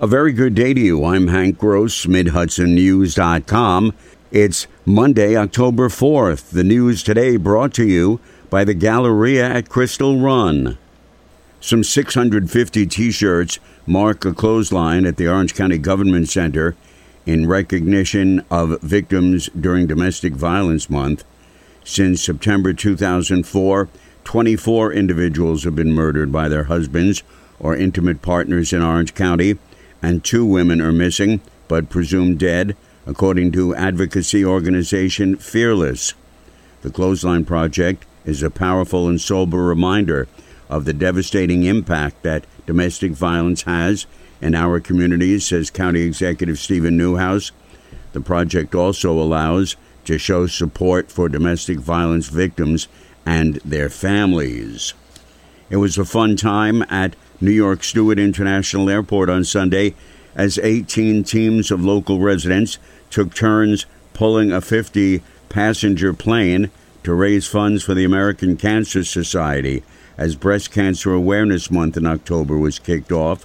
A very good day to you. I'm Hank Gross, MidHudsonNews.com. It's Monday, October 4th. The news today brought to you by the Galleria at Crystal Run. Some 650 t shirts mark a clothesline at the Orange County Government Center in recognition of victims during Domestic Violence Month. Since September 2004, 24 individuals have been murdered by their husbands or intimate partners in Orange County and two women are missing but presumed dead, according to advocacy organization Fearless. The Clothesline Project is a powerful and sober reminder of the devastating impact that domestic violence has in our communities, says County Executive Steven Neuhaus. The project also allows to show support for domestic violence victims and their families. It was a fun time at New York Stewart International Airport on Sunday as 18 teams of local residents took turns pulling a 50 passenger plane to raise funds for the American Cancer Society as Breast Cancer Awareness Month in October was kicked off.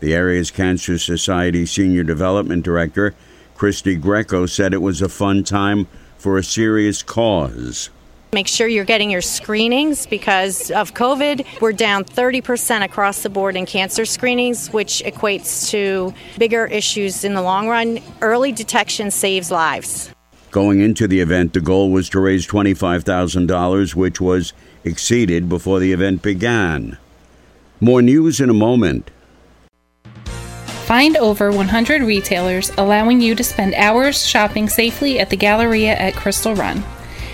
The area's Cancer Society Senior Development Director, Christy Greco, said it was a fun time for a serious cause. Make sure you're getting your screenings because of COVID. We're down 30% across the board in cancer screenings, which equates to bigger issues in the long run. Early detection saves lives. Going into the event, the goal was to raise $25,000, which was exceeded before the event began. More news in a moment. Find over 100 retailers allowing you to spend hours shopping safely at the Galleria at Crystal Run.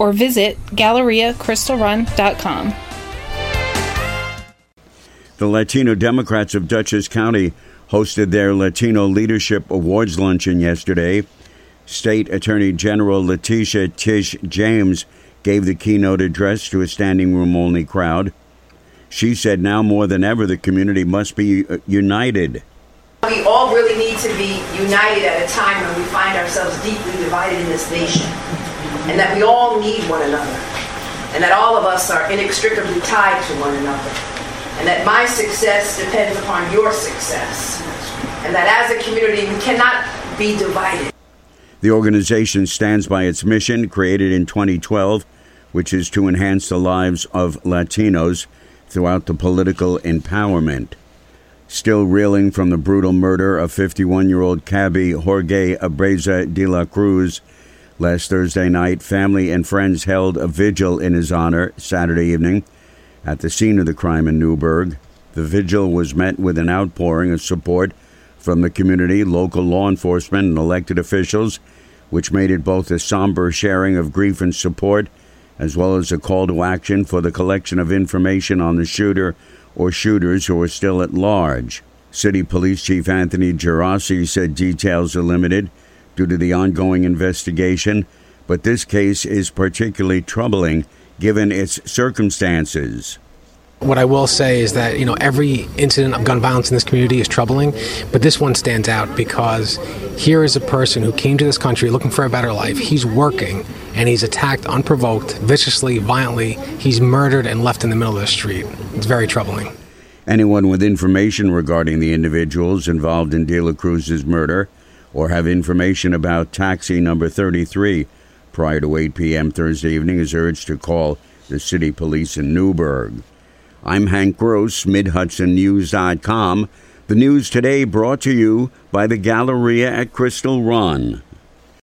or visit GalleriaCrystalRun.com. The Latino Democrats of Dutchess County hosted their Latino Leadership Awards luncheon yesterday. State Attorney General Letitia Tish James gave the keynote address to a standing room only crowd. She said now more than ever the community must be uh, united. We all really need to be united at a time when we find ourselves deeply divided in this nation and that we all need one another, and that all of us are inextricably tied to one another, and that my success depends upon your success, and that as a community we cannot be divided. The organization stands by its mission, created in 2012, which is to enhance the lives of Latinos throughout the political empowerment. Still reeling from the brutal murder of 51 year old cabbie Jorge Abreza de la Cruz, Last Thursday night, family and friends held a vigil in his honor Saturday evening at the scene of the crime in Newburgh. The vigil was met with an outpouring of support from the community, local law enforcement, and elected officials, which made it both a somber sharing of grief and support, as well as a call to action for the collection of information on the shooter or shooters who are still at large. City Police Chief Anthony Geraci said details are limited due to the ongoing investigation, but this case is particularly troubling given its circumstances. What I will say is that, you know, every incident of gun violence in this community is troubling, but this one stands out because here is a person who came to this country looking for a better life. He's working and he's attacked unprovoked, viciously, violently. He's murdered and left in the middle of the street. It's very troubling. Anyone with information regarding the individuals involved in De La Cruz's murder or have information about taxi number 33 prior to 8 p.m. Thursday evening is urged to call the city police in Newburgh. I'm Hank Gross, MidHudsonNews.com. The news today brought to you by the Galleria at Crystal Run.